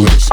Switch.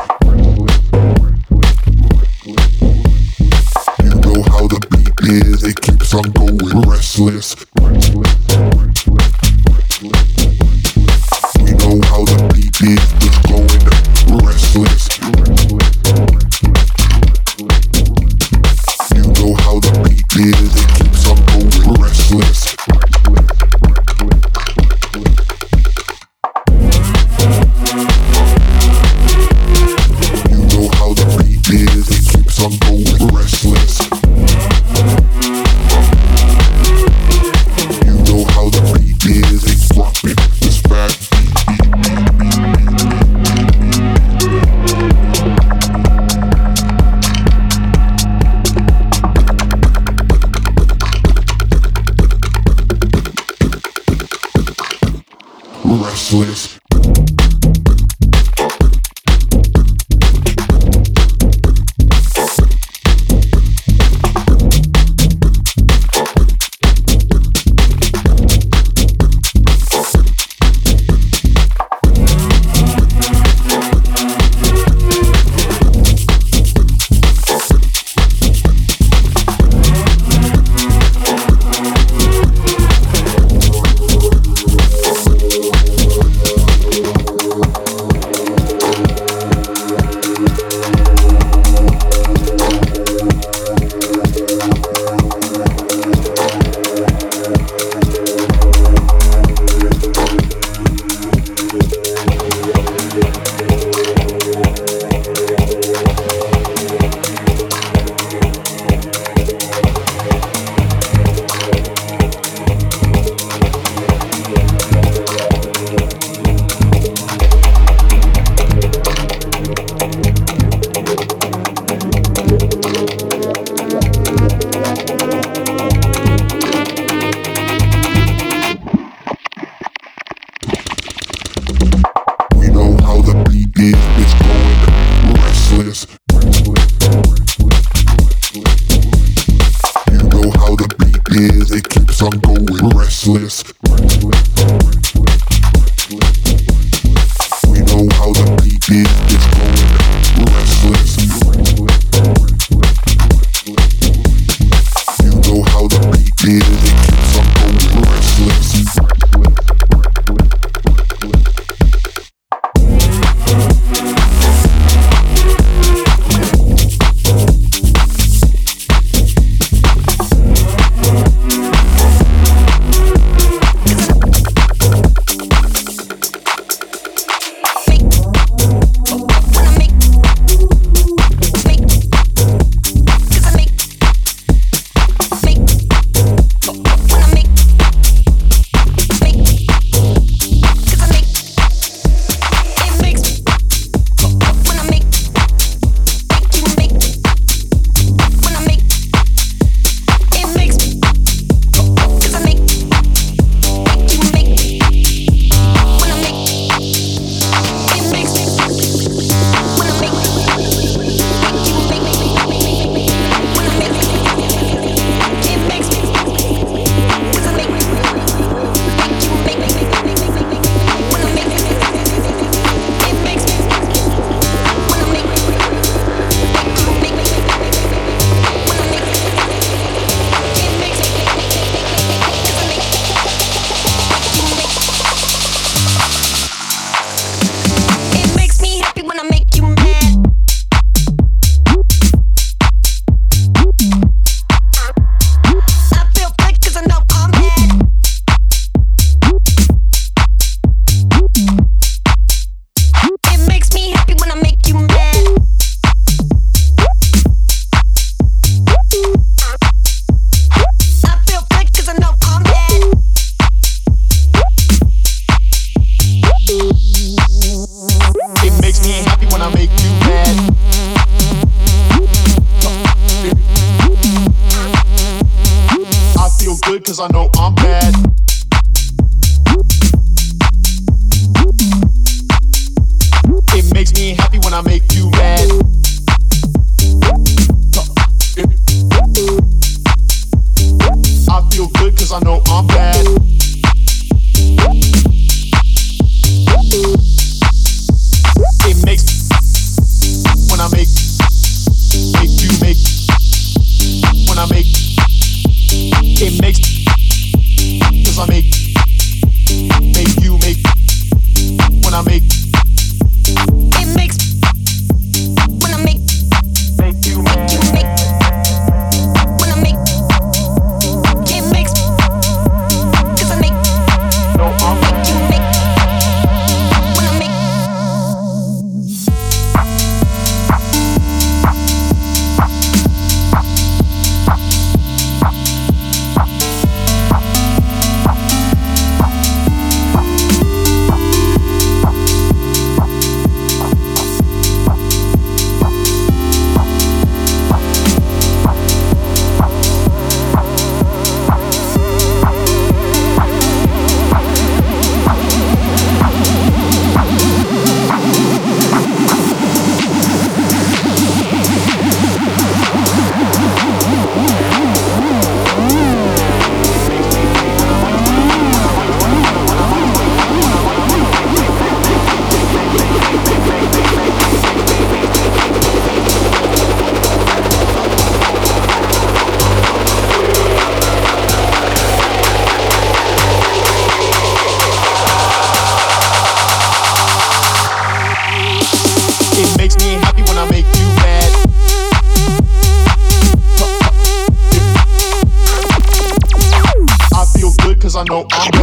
I I'm